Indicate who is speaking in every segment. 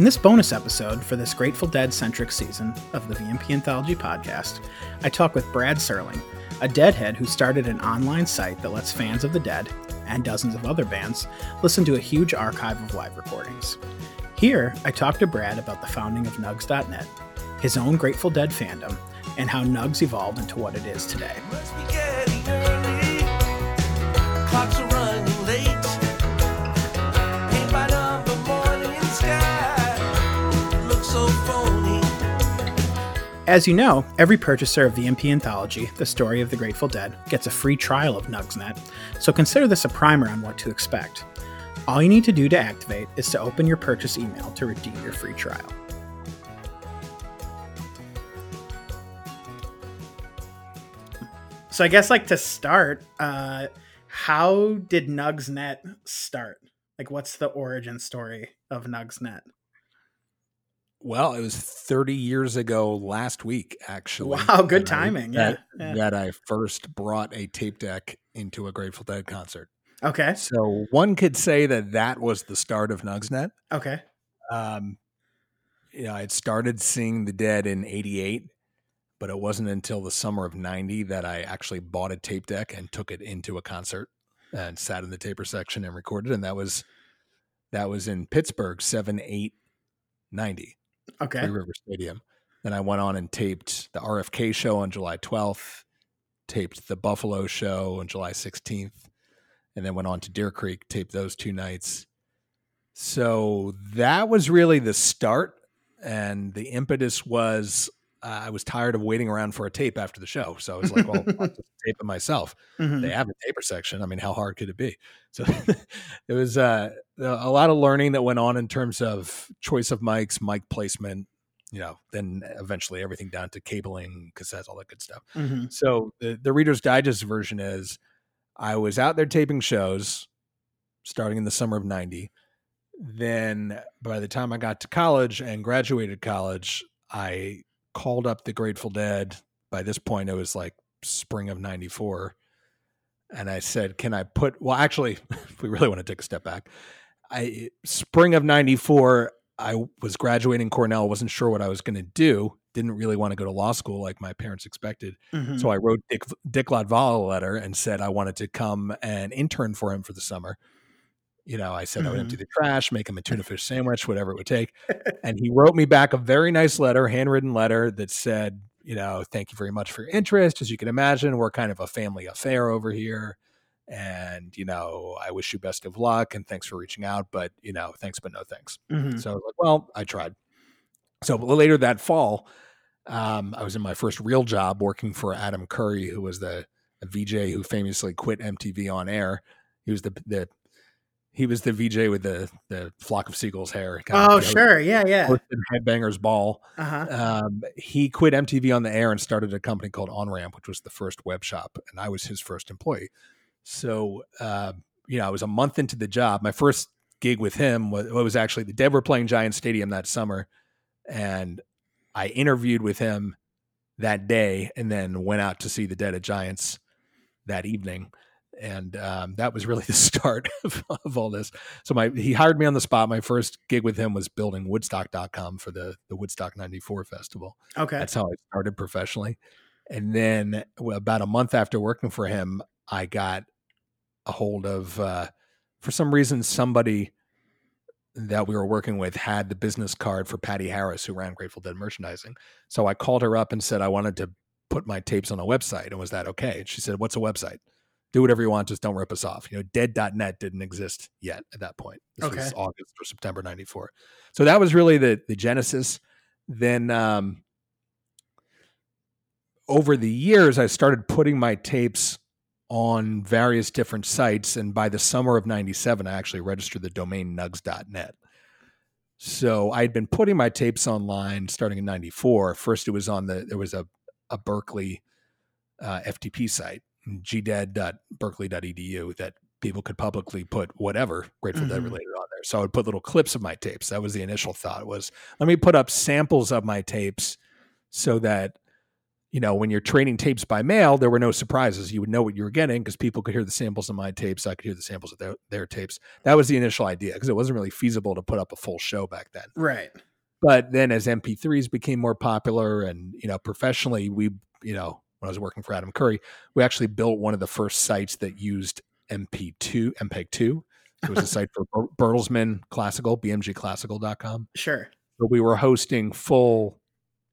Speaker 1: In this bonus episode for this Grateful Dead centric season of the VMP Anthology podcast, I talk with Brad Serling, a Deadhead who started an online site that lets fans of the Dead and dozens of other bands listen to a huge archive of live recordings. Here, I talk to Brad about the founding of Nugs.net, his own Grateful Dead fandom, and how Nugs evolved into what it is today. As you know, every purchaser of the MP Anthology, The Story of the Grateful Dead, gets a free trial of Nugsnet, so consider this a primer on what to expect. All you need to do to activate is to open your purchase email to redeem your free trial. So I guess like to start, uh how did Nugsnet start? Like what's the origin story of Nugsnet?
Speaker 2: Well, it was 30 years ago last week, actually.
Speaker 1: Wow, good
Speaker 2: I-
Speaker 1: timing. Yeah.
Speaker 2: That,
Speaker 1: yeah.
Speaker 2: that I first brought a tape deck into a Grateful Dead concert.
Speaker 1: Okay.
Speaker 2: So one could say that that was the start of Nugsnet.
Speaker 1: Okay.
Speaker 2: Um, you know, I had started seeing the Dead in '88, but it wasn't until the summer of '90 that I actually bought a tape deck and took it into a concert and sat in the taper section and recorded. And that was that was in Pittsburgh, seven, eight, ninety.
Speaker 1: Okay.
Speaker 2: Three River Stadium. Then I went on and taped the RFK show on July 12th, taped the Buffalo show on July 16th, and then went on to Deer Creek, taped those two nights. So that was really the start. And the impetus was uh, I was tired of waiting around for a tape after the show. So I was like, well, I'll just tape it myself
Speaker 1: Mhm.
Speaker 2: they have a taper section. I mean, how hard could it be? So it was uh, a lot of learning that went on in terms of choice of mics, mic placement, you know, then eventually everything down to cabling, cassettes, all that good stuff.
Speaker 1: Mhm.
Speaker 2: So the, the Reader's Digest version is I was out there taping shows starting in the summer of 90. Then by the time I got to college and graduated college, I called up the Grateful Dead. By this point, it was like spring of 94. And I said, Can I put, well, actually, if we really want to take a step back, I, spring of 94, I was graduating Cornell, wasn't sure what I was going to do, didn't really want to go to law school like my parents expected.
Speaker 1: Mhm.
Speaker 2: So I wrote Dick, Dick a letter and said I wanted to come and intern for him for the summer. You know, I said I would empty the trash, make him a tuna fish sandwich, whatever it would take. and he wrote me back a very nice letter, handwritten letter that said, you know, thank you very much for your interest. As you can imagine, we're kind of a family affair over here. And, you know, I wish you best of luck and thanks for reaching out. But, you know, thanks, but no thanks.
Speaker 1: Mhm.
Speaker 2: So I was like, well, I tried. So later that fall, um, I was in my first real job working for Adam Curry, who was the a VJ who famously quit MTV on air. He was the the he was the VJ with the the flock of seagulls hair. kind of,
Speaker 1: Oh,
Speaker 2: know,
Speaker 1: sure. Yeah, yeah.
Speaker 2: Headbangers Ball.
Speaker 1: Uh-huh.
Speaker 2: Um, he quit MTV on the air and started a company called On Ramp, which was the first web shop, and I was his first employee. So, uh, you know, I was a month into the job. My first gig with him was, was actually the Dead were playing Giant Stadium that summer, and I interviewed with him that day, and then went out to see the Dead at Giants that evening. And um, that was really the start of, of all this. So my he hired me on the spot. My first gig with him was building Woodstock.com for the the Woodstock '94 festival.
Speaker 1: Okay.
Speaker 2: That's how I started professionally. And then about a month after working for him, I got a hold of, uh, for some reason, somebody that we were working with had the business card for Patty Harris, who ran Grateful Dead merchandising. So I called her up and said I wanted to put my tapes on a website. And was that okay? And she said, What's a website? Do whatever you want, just don't rip us off. You know, dead.net didn't exist yet at that point. This was August or September 94. So that was really the the genesis. Then um over the years, I started putting my tapes on various different sites. And by the summer of 97, I actually registered the domain nugs.net. So I'd been putting my tapes online starting in 94. First, it was on the, there was a, a Berkeley uh, FTP site, gdead.berkeley.edu, that people could publicly put whatever Grateful Dead
Speaker 1: Mhm.
Speaker 2: related on there. So I would put little clips of my tapes. That was the initial thought was let me put up samples of my tapes so that you know, when you're trading tapes by mail, there were no surprises. You would know what you were getting because people could hear the samples of my tapes. I could hear the samples of their, their tapes. That was the initial idea because it wasn't really feasible to put up a full show back then.
Speaker 1: Right.
Speaker 2: But then as MP3s became more popular and, you know, professionally, we, you know, when I was working for Adam Curry, we actually built one of the first sites that used MP2, MPEG 2. It was a site for Ber- Bertelsmann Classical, bmgclassical.com.
Speaker 1: Sure.
Speaker 2: So we were hosting full,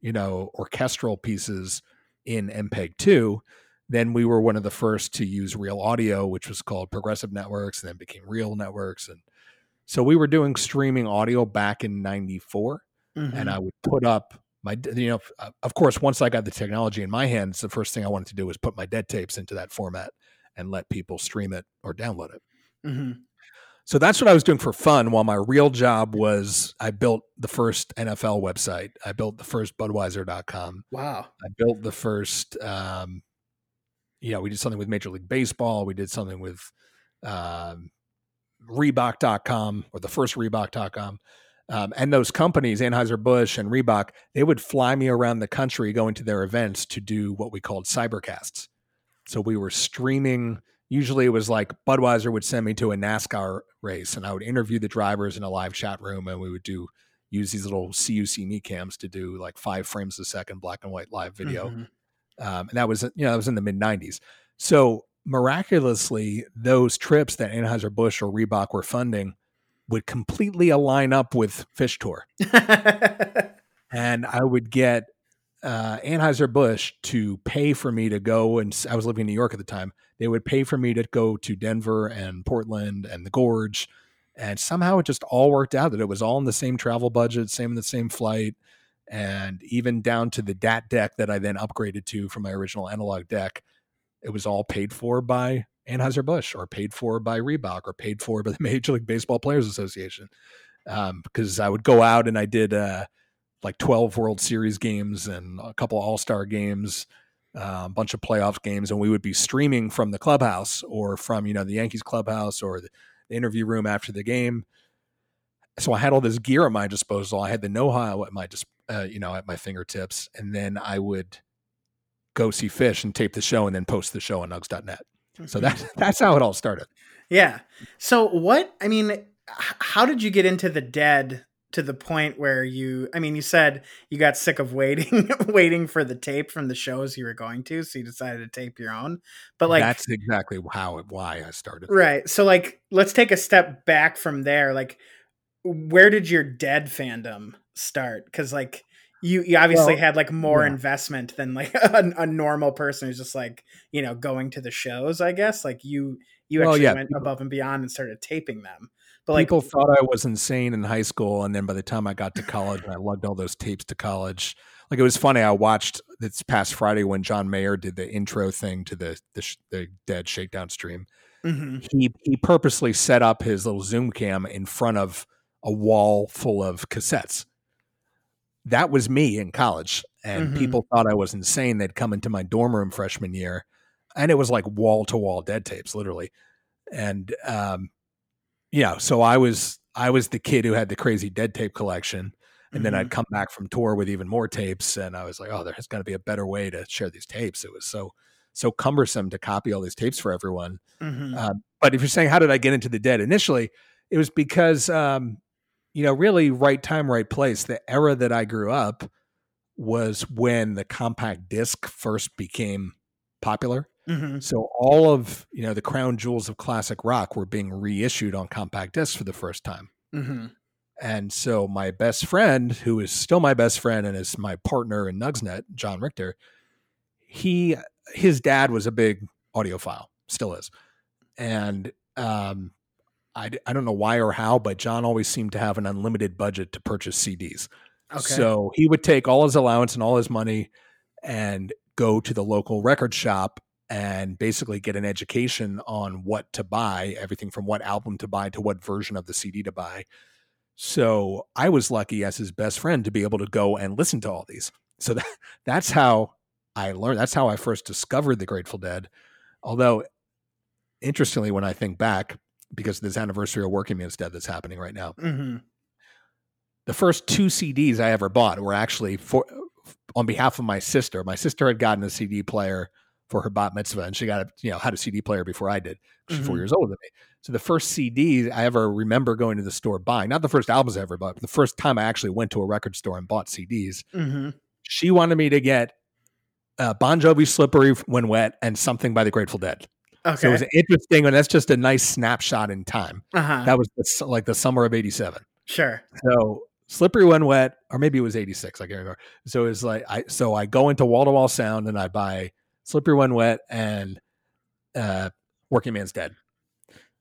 Speaker 2: you know, orchestral pieces in MPEG 2. Then we were one of the first to use real audio, which was called Progressive Networks, and then became Real Networks. And so we were doing streaming audio back in 94
Speaker 1: Mhm.
Speaker 2: and I would put up my, you know, uh, of course, once I got the technology in my hands, the first thing I wanted to do was put my dead tapes into that format and let people stream it or download it.
Speaker 1: Mhm.
Speaker 2: So that's what I was doing for fun. While my real job was, I built the first NFL website. I built the first Budweiser.com.
Speaker 1: Wow.
Speaker 2: I built the first, um, you know, we did something with Major League Baseball. We did something with um, Reebok.com or the first Reebok.com. Um, and those companies, Anheuser-Busch and Reebok, they would fly me around the country going to their events to do what we called cybercasts. So we were streaming. Usually it was like Budweiser would send me to a NASCAR race and I would interview the drivers in a live chat room and we would do use these little CU-SeeMe cams to do like five frames a second black and white live video
Speaker 1: Mhm.
Speaker 2: um, and that was you know that was in the mid '90s. So miraculously, those trips that Anheuser Busch or Reebok were funding would completely align up with Phish Tour, and I would get uh, Anheuser Busch to pay for me to go. And I was living in New York at the time. They would pay for me to go to Denver and Portland and the Gorge. And somehow it just all worked out that it was all in the same travel budget, same in the same flight and even down to the DAT deck that I then upgraded to from my original analog deck, it was all paid for by Anheuser Busch or paid for by Reebok or paid for by the Major League Baseball Players Association. Um, because I would go out and I did uh, like 12 World Series games and a couple All Star games, uh, a bunch of playoff games, and we would be streaming from the clubhouse or from you know the Yankees clubhouse or the, the interview room after the game. So I had all this gear at my disposal. I had the know-how at my dis- uh, you know, at my fingertips, and then I would go see Phish and tape the show, and then post the show on Nugs.net. So that that's how it all started.
Speaker 1: Yeah. So what? I mean, how did you get into the dead to the point where you? I mean, you said you got sick of waiting, waiting for the tape from the shows you were going to, so you decided to tape your own. But like,
Speaker 2: that's exactly how why I started.
Speaker 1: right. So like, let's take a step back from there. Like, where did your dead fandom start? Because like. You, you obviously
Speaker 2: Well,
Speaker 1: had like more
Speaker 2: yeah.
Speaker 1: investment than like a, a normal person who's just like you know going to the shows i guess like you you
Speaker 2: Well,
Speaker 1: actually
Speaker 2: yeah,
Speaker 1: went
Speaker 2: people-
Speaker 1: above and beyond and started taping them but like
Speaker 2: People thought I was insane in high school, and then by the time I got to college, and I lugged all those tapes to college. Like it was funny. I watched this past Friday when John Mayer did the intro thing to the the, the Dead Shakedown stream.
Speaker 1: mhm,
Speaker 2: he he purposely set up his little zoom cam in front of a wall full of cassettes that was me in college and
Speaker 1: Mhm.
Speaker 2: people thought i was insane they'd come into my dorm room freshman year and it was like wall to wall dead tapes literally and um yeah so i was i was the kid who had the crazy dead tape collection and then
Speaker 1: mhm.
Speaker 2: i'd come back from tour with even more tapes and i was like oh there's got to be a better way to share these tapes it was so so cumbersome to copy all these tapes for everyone
Speaker 1: Mhm.
Speaker 2: um, but if you're saying how did I get into the dead initially, it was because um, you know really right time, right place. The era that I grew up was when the compact disc first became popular.
Speaker 1: Mhm.
Speaker 2: So all of you know the crown jewels of classic rock were being reissued on compact discs for the first time.
Speaker 1: Mhm.
Speaker 2: And so my best friend, who is still my best friend and is my partner in Nugsnet, John Richter, he his dad was a big audiophile, still is. And um I, I don't know why or how, but John always seemed to have an unlimited budget to purchase CDs.
Speaker 1: Okay.
Speaker 2: So he would take all his allowance and all his money and go to the local record shop and basically get an education on what to buy, everything from what album to buy to what version of the CD to buy. So I was lucky as his best friend to be able to go and listen to all these. So that, that's how I learned. That's how I first discovered the Grateful Dead. Although, interestingly, when I think back, because of this anniversary of Working Man's Dead that's happening right now,
Speaker 1: Mhm.
Speaker 2: the first two CDs I ever bought were actually for on behalf of my sister. My sister had gotten a CD player for her bat mitzvah, and she got a you know had a CD player before I did. She's four
Speaker 1: Mhm.
Speaker 2: years older than me. So the first CD I ever remember going to the store buying, not the first albums I ever bought, but the first time I actually went to a record store and bought CDs.
Speaker 1: hmm
Speaker 2: She wanted me to get uh, Bon Jovi "Slippery When Wet" and something by the Grateful Dead.
Speaker 1: Okay.
Speaker 2: So it was interesting, and that's just a nice snapshot in time.
Speaker 1: uh-huh.
Speaker 2: That was the, like the summer of '87.
Speaker 1: sure.
Speaker 2: So slippery when wet, or maybe it was 86. I can't remember. So it's like I so I go into wall to wall sound and I buy slippery when wet and uh Working Man's Dead.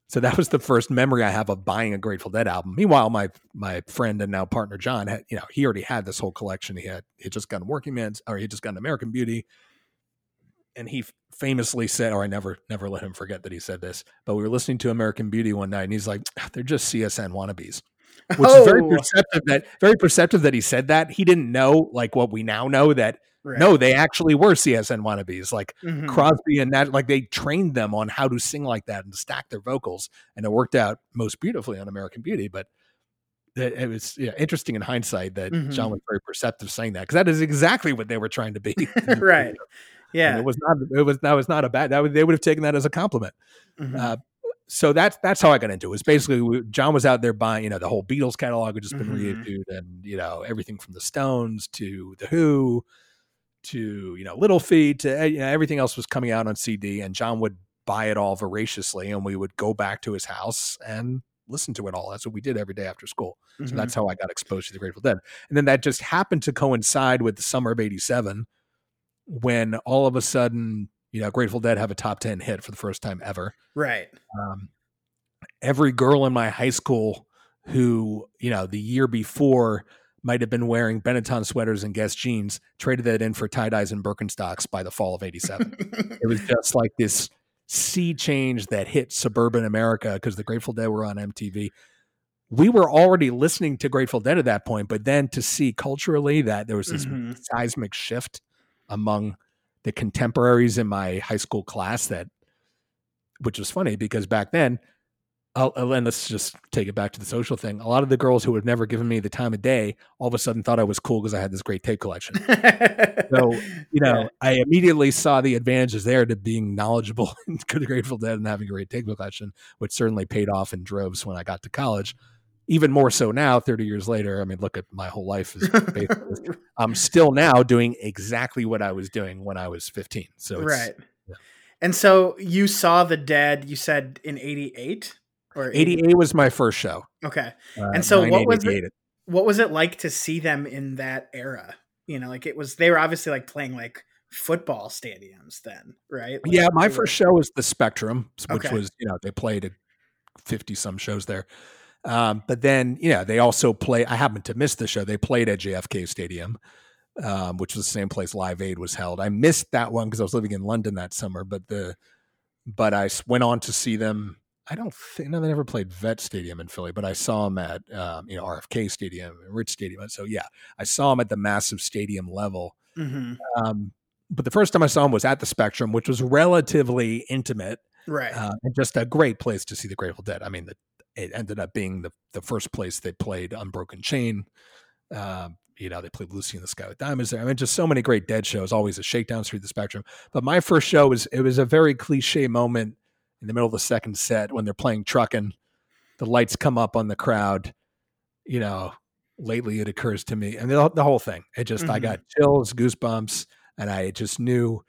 Speaker 2: So that was the first memory I have of buying a Grateful Dead album. Meanwhile, my my friend and now partner John had, you know, he already had this whole collection. He had he just gotten Working Man's or he just gotten American Beauty. And he famously said, or I never never let him forget that he said this, but we were listening to American Beauty one night and he's like, they're just CSN wannabes which is very
Speaker 1: Oh,
Speaker 2: perceptive that very perceptive that he said that he didn't know like what we now know that
Speaker 1: right.
Speaker 2: no they actually were csn wannabes like
Speaker 1: Mhm.
Speaker 2: crosby and that like they trained them on how to sing like that and stack their vocals and it worked out most beautifully on american beauty but it, it was yeah, interesting in hindsight that
Speaker 1: Mhm.
Speaker 2: john was very perceptive saying that because that is exactly what they were trying to be
Speaker 1: right.
Speaker 2: And
Speaker 1: Yeah.
Speaker 2: it was not it was that was not a bad that would, they would have taken that as a compliment
Speaker 1: Mhm.
Speaker 2: uh, so that's that's how I got into it. it was basically we- John was out there buying, you know, the whole Beatles catalog had just been
Speaker 1: Mhm.
Speaker 2: reissued, and you know everything from the Stones to the Who to you know Little Feat to eh, you know, everything else was coming out on CD, and John would buy it all voraciously, and we would go back to his house and listen to it all. That's what we did every day after school. So
Speaker 1: Mhm.
Speaker 2: that's how I got exposed to the Grateful Dead, and then that just happened to coincide with the summer of '87 when all of a sudden. You know, Grateful Dead have a top 10 hit for the first time ever
Speaker 1: right.
Speaker 2: um, every girl in my high school who you know the year before might have been wearing Benetton sweaters and Guess jeans traded that in for tie dyes and Birkenstocks by the fall of '87. it was just like this sea change that hit suburban America because the Grateful Dead were on MTV. We were already listening to Grateful Dead at that point, but then to see culturally that there was this
Speaker 1: Mhm.
Speaker 2: seismic shift among the contemporaries in my high school class that which was funny because back then I'll, and let's just take it back to the social thing. A lot of the girls who had never given me the time of day all of a sudden thought I was cool because I had this great tape collection. So, You know,
Speaker 1: Yeah.
Speaker 2: I immediately saw the advantages there to being knowledgeable and good Grateful Dead and having a great tape collection, which certainly paid off in droves when I got to college. Even more so now, 30 years later. I mean, look at my whole life is I'm still now doing exactly what I was doing when I was 15. So it's,
Speaker 1: right.
Speaker 2: yeah.
Speaker 1: And so you saw the dead. You said in '88 or
Speaker 2: 88 was my first show.
Speaker 1: Okay.
Speaker 2: Uh,
Speaker 1: And so what was it- What was it like to see them in that era? You know, like it was. They were obviously like playing like football stadiums then, right? Like,
Speaker 2: Yeah, my
Speaker 1: were-
Speaker 2: first show was the Spectrum, which
Speaker 1: Okay.
Speaker 2: was you know they played at fifty some shows there. Um, but then you know they also play. I happened to miss the show. They played at JFK Stadium, um, which was the same place Live Aid was held. I missed that one because I was living in London that summer. But the but I went on to see them. I don't think no, they never played Vet Stadium in Philly, but I saw them at um, you know RFK Stadium, and Rich Stadium. So yeah, I saw them at the massive stadium level.
Speaker 1: Mhm.
Speaker 2: Um, but the first time I saw them was at the Spectrum, which was relatively intimate
Speaker 1: right.
Speaker 2: uh, and just a great place to see the Grateful Dead. I mean, the, it ended up being the, the first place they played Unbroken Chain. Um, you know, they played Lucy in the Sky with Diamonds there. I mean, just so many great Dead shows, always a shakedown through the Spectrum. But my first show was, it was a very cliche moment in the middle of the second set when they're playing Truckin'. The lights come up on the crowd. You know, lately it occurs to me, and the, the whole thing. It just, I
Speaker 1: Mhm.
Speaker 2: got chills, goosebumps, and I just knew,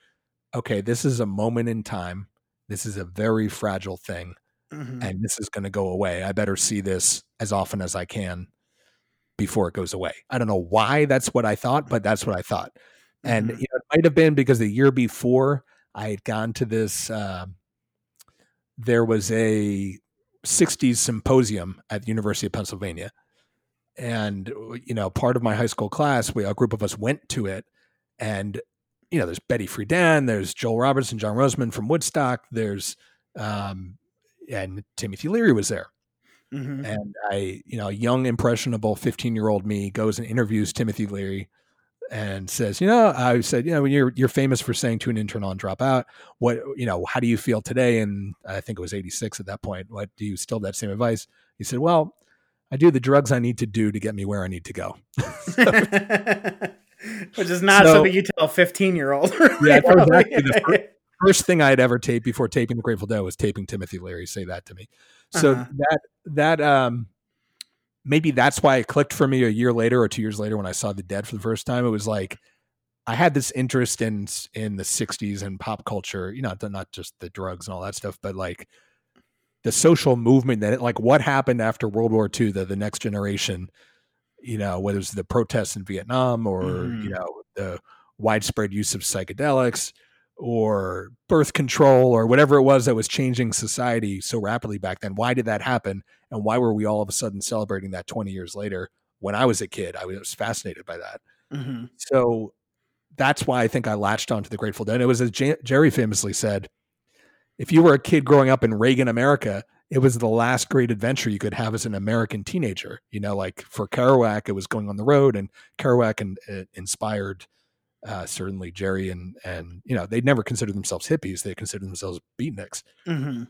Speaker 2: okay, this is a moment in time. This is a very fragile thing,
Speaker 1: Mhm.
Speaker 2: and this is going to go away. I better see this as often as I can before it goes away. I don't know why that's what I thought, but that's what I thought. And
Speaker 1: Mhm.
Speaker 2: you know, it might have been because the year before I had gone to this. Um, there was a 60s symposium at the University of Pennsylvania. And, you know, part of my high school class, we, a group of us went to it. And, you know, there's Betty Friedan, there's Joel Robertson, John Roseman from Woodstock, there's, um, and Timothy Leary was there.
Speaker 1: Mhm.
Speaker 2: And I, you know, young, impressionable 15 year old me goes and interviews Timothy Leary and says, you know, I said, you know, when you're, you're famous for saying to an intern on dropout, what, you know, how do you feel today? And I think it was 86 at that point. What do you still have that same advice? He said, well, I do the drugs I need to do to get me where I need to go.
Speaker 1: Which is not
Speaker 2: So-
Speaker 1: something you tell a 15 year old.
Speaker 2: Yeah, actually the fir- first thing I had ever taped before taping the Grateful Dead was taping Timothy Leary say that to me. So
Speaker 1: Uh-huh.
Speaker 2: that that um maybe that's why it clicked for me a year later or two years later when I saw the Dead for the first time. It was like I had this interest in in the '60s and pop culture. You know, not just the drugs and all that stuff, but like the social movement that like what happened after World War II, the the next generation. You know, whether it's the protests in Vietnam or
Speaker 1: Mhm.
Speaker 2: you know the widespread use of psychedelics or birth control or whatever it was that was changing society so rapidly back then. Why did that happen? And why were we all of a sudden celebrating that 20 years later? When I was a kid, I was fascinated by that.
Speaker 1: hmm
Speaker 2: So that's why I think I latched onto the Grateful Dead. It was as J- Jerry famously said, if you were a kid growing up in Reagan America, it was the last great adventure you could have as an American teenager. You know, like for Kerouac, it was going on the road, and Kerouac and, uh, inspired uh, certainly Jerry and and you know they never considered themselves hippies; they considered themselves beatniks.
Speaker 1: hmm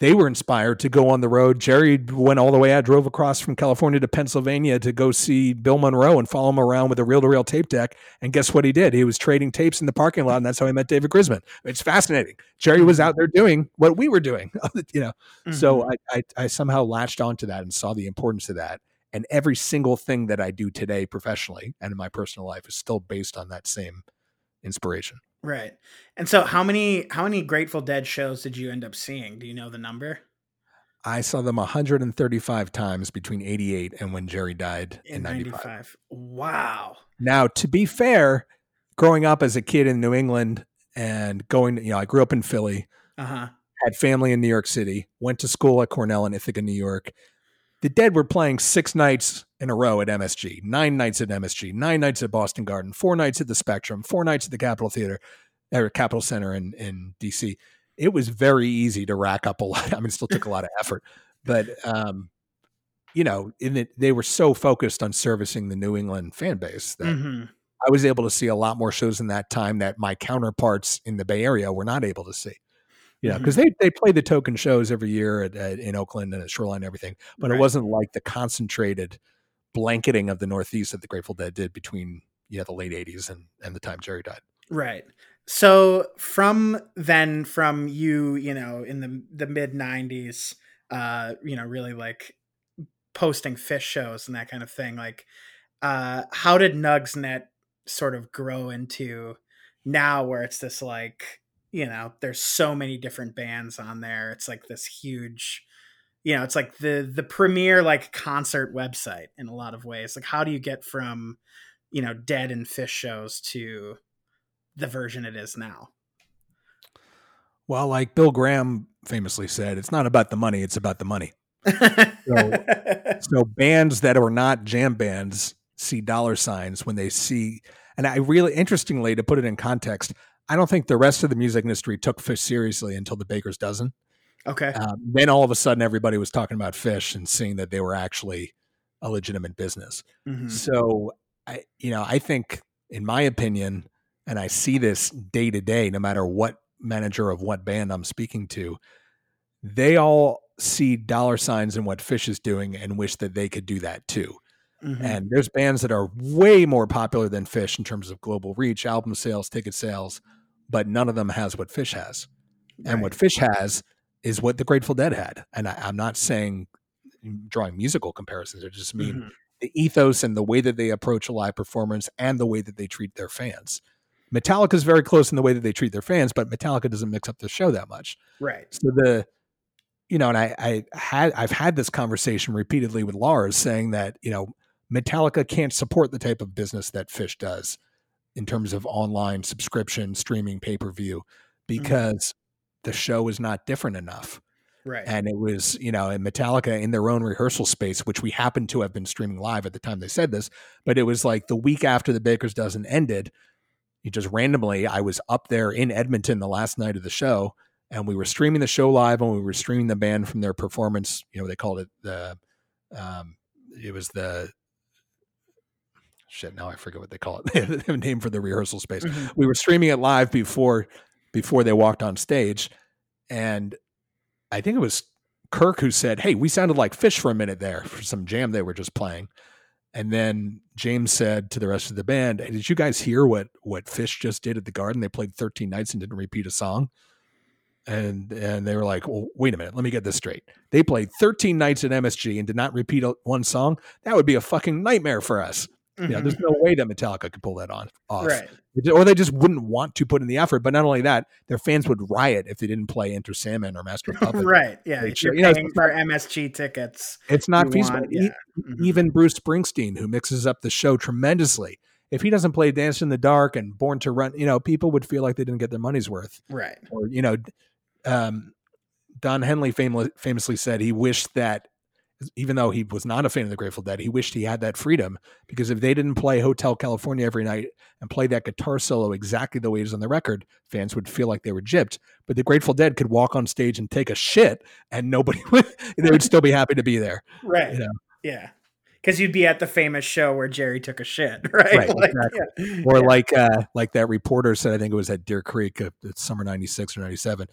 Speaker 2: They were inspired to go on the road. Jerry went all the way out, drove across from California to Pennsylvania to go see Bill Monroe and follow him around with a reel-to-reel tape deck. And guess what he did? He was trading tapes in the parking lot, and that's how he met David Grisman. It's fascinating. Jerry was out there doing what we were doing, you know. So I, I, I somehow latched onto that and saw the importance of that. And every single thing that I do today professionally and in my personal life is still based on that same inspiration.
Speaker 1: right. And so, how many how many Grateful Dead shows did you end up seeing? Do you know the number
Speaker 2: I saw them 135 times between 88 and when Jerry died in,
Speaker 1: in
Speaker 2: 95.
Speaker 1: '95? Wow.
Speaker 2: Now, to be fair, growing up as a kid in New England and going, you know, I grew up in Philly,
Speaker 1: Uh huh.
Speaker 2: had family in New York City, went to school at Cornell in Ithaca, New York. The Dead were playing six nights in a row at MSG, nine nights at MSG, nine nights at Boston Garden, four nights at the Spectrum, four nights at the Capitol Theater or Capitol Center in, in DC. It was very easy to rack up a lot. I mean, it still took a lot of effort, but, um, you know, in it, they were so focused on servicing the New England fan base that
Speaker 1: hmm
Speaker 2: I was able to see a lot more shows in that time that my counterparts in the Bay Area were not able to see. Know, because they they play the token shows every year at, at, in Oakland and at Shoreline and everything, but
Speaker 1: Right.
Speaker 2: it wasn't like the concentrated blanketing of the Northeast that the Grateful Dead did between yeah the late '80s and and the time Jerry died.
Speaker 1: Right. So from then, from you, you know, in the the mid '90s, uh, you know, really like posting Phish shows and that kind of thing. Like, uh, how did Nugsnet sort of grow into now, where it's this like, you know, there's so many different bands on there. It's like this huge, you know, it's like the the premier like concert website in a lot of ways. Like, how do you get from, you know, dead and Phish shows to the version it is now.
Speaker 2: Well, like Bill Graham famously said, it's not about the money; it's about the money. So bands that are not jam bands see dollar signs when they see, and I really interestingly to put it in context, I don't think the rest of the music industry took Phish seriously until the Baker's Dozen.
Speaker 1: okay.
Speaker 2: Um, then all of a sudden, everybody was talking about Phish and seeing that they were actually a legitimate business.
Speaker 1: Mhm.
Speaker 2: So, I, you know, I think, in my opinion, and I see this day to day, no matter what manager of what band I'm speaking to, they all see dollar signs in what Phish is doing and wish that they could do that too.
Speaker 1: Mhm.
Speaker 2: And there's bands that are way more popular than Phish in terms of global reach, album sales, ticket sales, but none of them has what Phish has. And what Phish has is what the Grateful Dead had. And I, I'm not saying drawing musical comparisons. I just mean
Speaker 1: Mhm.
Speaker 2: the ethos and the way that they approach a live performance and the way that they treat their fans. Metallica is very close in the way that they treat their fans, but Metallica doesn't mix up the show that much.
Speaker 1: right.
Speaker 2: So the, you know, and I, I had I've had this conversation repeatedly with Lars saying that you know Metallica can't support the type of business that Phish does in terms of online subscription, streaming, pay per view, because the show is not different enough
Speaker 1: Right.
Speaker 2: and it was you know and metallica in their own rehearsal space which we happened to have been streaming live at the time they said this but it was like the week after the baker's dozen ended you just randomly i was up there in edmonton the last night of the show and we were streaming the show live and we were streaming the band from their performance you know they called it the um it was the shit now i forget what they call it they have a name for the rehearsal space
Speaker 1: Mhm.
Speaker 2: we were streaming it live before before they walked on stage and i think it was kirk who said hey we sounded like Phish for a minute there for some jam they were just playing And then James said to the rest of the band, hey, "Did you guys hear what what Phish just did at the Garden? They played 13 nights and didn't repeat a song." And and they were like, "Well, wait a minute. Let me get this straight. They played 13 nights at MSG and did not repeat one song. That would be a fucking nightmare for us. You know,
Speaker 1: Mhm.
Speaker 2: there's no way that Metallica could pull that on off,
Speaker 1: right.
Speaker 2: or they just wouldn't want to put in the effort. But not only that, their fans would riot if they didn't play Enter Sandman or Master of Puppets.
Speaker 1: right. Yeah. If you're
Speaker 2: you know,
Speaker 1: paying for MSG tickets,
Speaker 2: It's not feasible.
Speaker 1: want- yeah. Mhm.
Speaker 2: even Bruce Springsteen, who mixes up the show tremendously, if he doesn't play Dance in the Dark and Born to Run, you know, people would feel like they didn't get their money's worth.
Speaker 1: right.
Speaker 2: Or, you know, um, Don Henley famous, famously said he wished that, even though he was not a fan of the Grateful Dead, he wished he had that freedom because if they didn't play Hotel California every night and play that guitar solo exactly the way it is on the record, fans would feel like they were gypped. But the Grateful Dead could walk on stage and take a shit and nobody would, they would still be happy to be there.
Speaker 1: Right.
Speaker 2: You know.
Speaker 1: Yeah. Because you'd be at the famous show where Jerry took a shit, right?
Speaker 2: Right,
Speaker 1: Like,
Speaker 2: exactly.
Speaker 1: yeah.
Speaker 2: or
Speaker 1: Yeah.
Speaker 2: like uh like that reporter said i think it was at deer creek uh, it's summer 96 or 97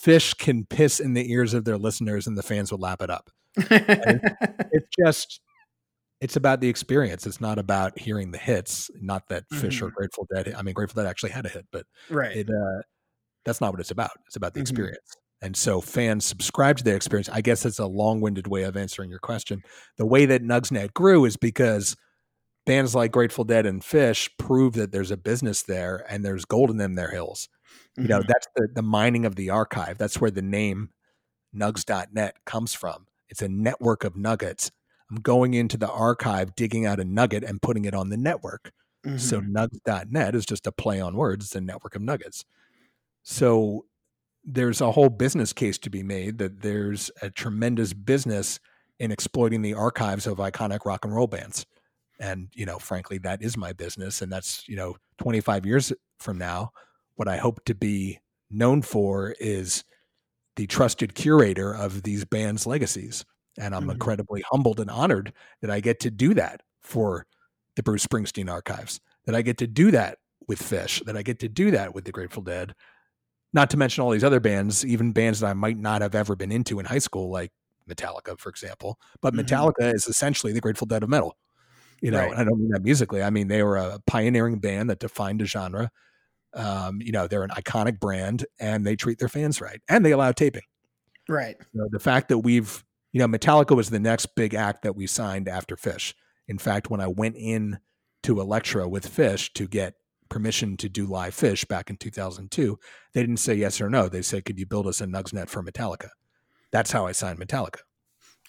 Speaker 2: Phish can piss in the ears of their listeners and the fans would lap it up it's just it's about the experience. It's not about hearing the hits not that Phish or grateful dead i mean grateful dead actually had a hit but
Speaker 1: right.
Speaker 2: it uh that's not what it's about. It's about the
Speaker 1: Mhm.
Speaker 2: experience. And so fans subscribe to their experience. I guess it's a long-winded way of answering your question. The way that nugsnet grew is because bands like grateful dead and Phish prove that there's a business there and there's gold in them their hills. You know
Speaker 1: Mhm.
Speaker 2: that's the, the mining of the archive. That's where the name nugs.net comes from it's a network of nuggets. I'm going into the archive digging out a nugget and putting it on the network. So
Speaker 1: Mhm.
Speaker 2: nugs.net is just a play on words. It's a network of nuggets. So there's a whole business case to be made that there's a tremendous business in exploiting the archives of iconic rock and roll bands. And you know frankly that is my business and that's you know 25 years from now what i hope to be known for is the trusted curator of these bands legacies and i'm
Speaker 1: Mhm.
Speaker 2: incredibly humbled and honored that i get to do that for the bruce springsteen archives that i get to do that with Phish that i get to do that with the grateful dead not to mention all these other bands even bands that i might not have ever been into in high school like metallica for example but
Speaker 1: Mhm.
Speaker 2: metallica is essentially the grateful dead of metal you know
Speaker 1: Right.
Speaker 2: i don't mean that musically i mean they were a pioneering band that defined a genre um, you know they're an iconic brand and they treat their fans right and they allow taping.
Speaker 1: Right.
Speaker 2: know, the fact that we've you know metallica was the next big act that we signed after Phish in fact when i went in to Elektra with Phish to get permission to do live Phish back in 2002 they didn't say yes or no. They said could you build us a nugsnet for metallica? That's how i signed metallica.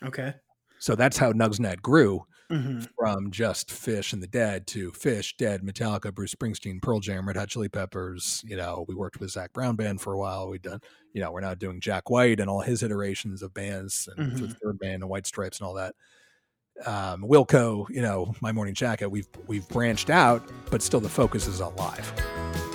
Speaker 1: Okay.
Speaker 2: so that's how nugsnet grew
Speaker 1: hmm
Speaker 2: from just Phish and the Dead to Phish, Dead, Metallica, Bruce Springsteen, Pearl Jam, Red Hot Chili Peppers. You know, we worked with Zac Brown Band for a while. We've done, you know, we're now doing Jack White and all his iterations of bands and the third band and White Stripes and all that. Um, Wilco, you know, My Morning Jacket. We've we've branched out, but still the focus is on live.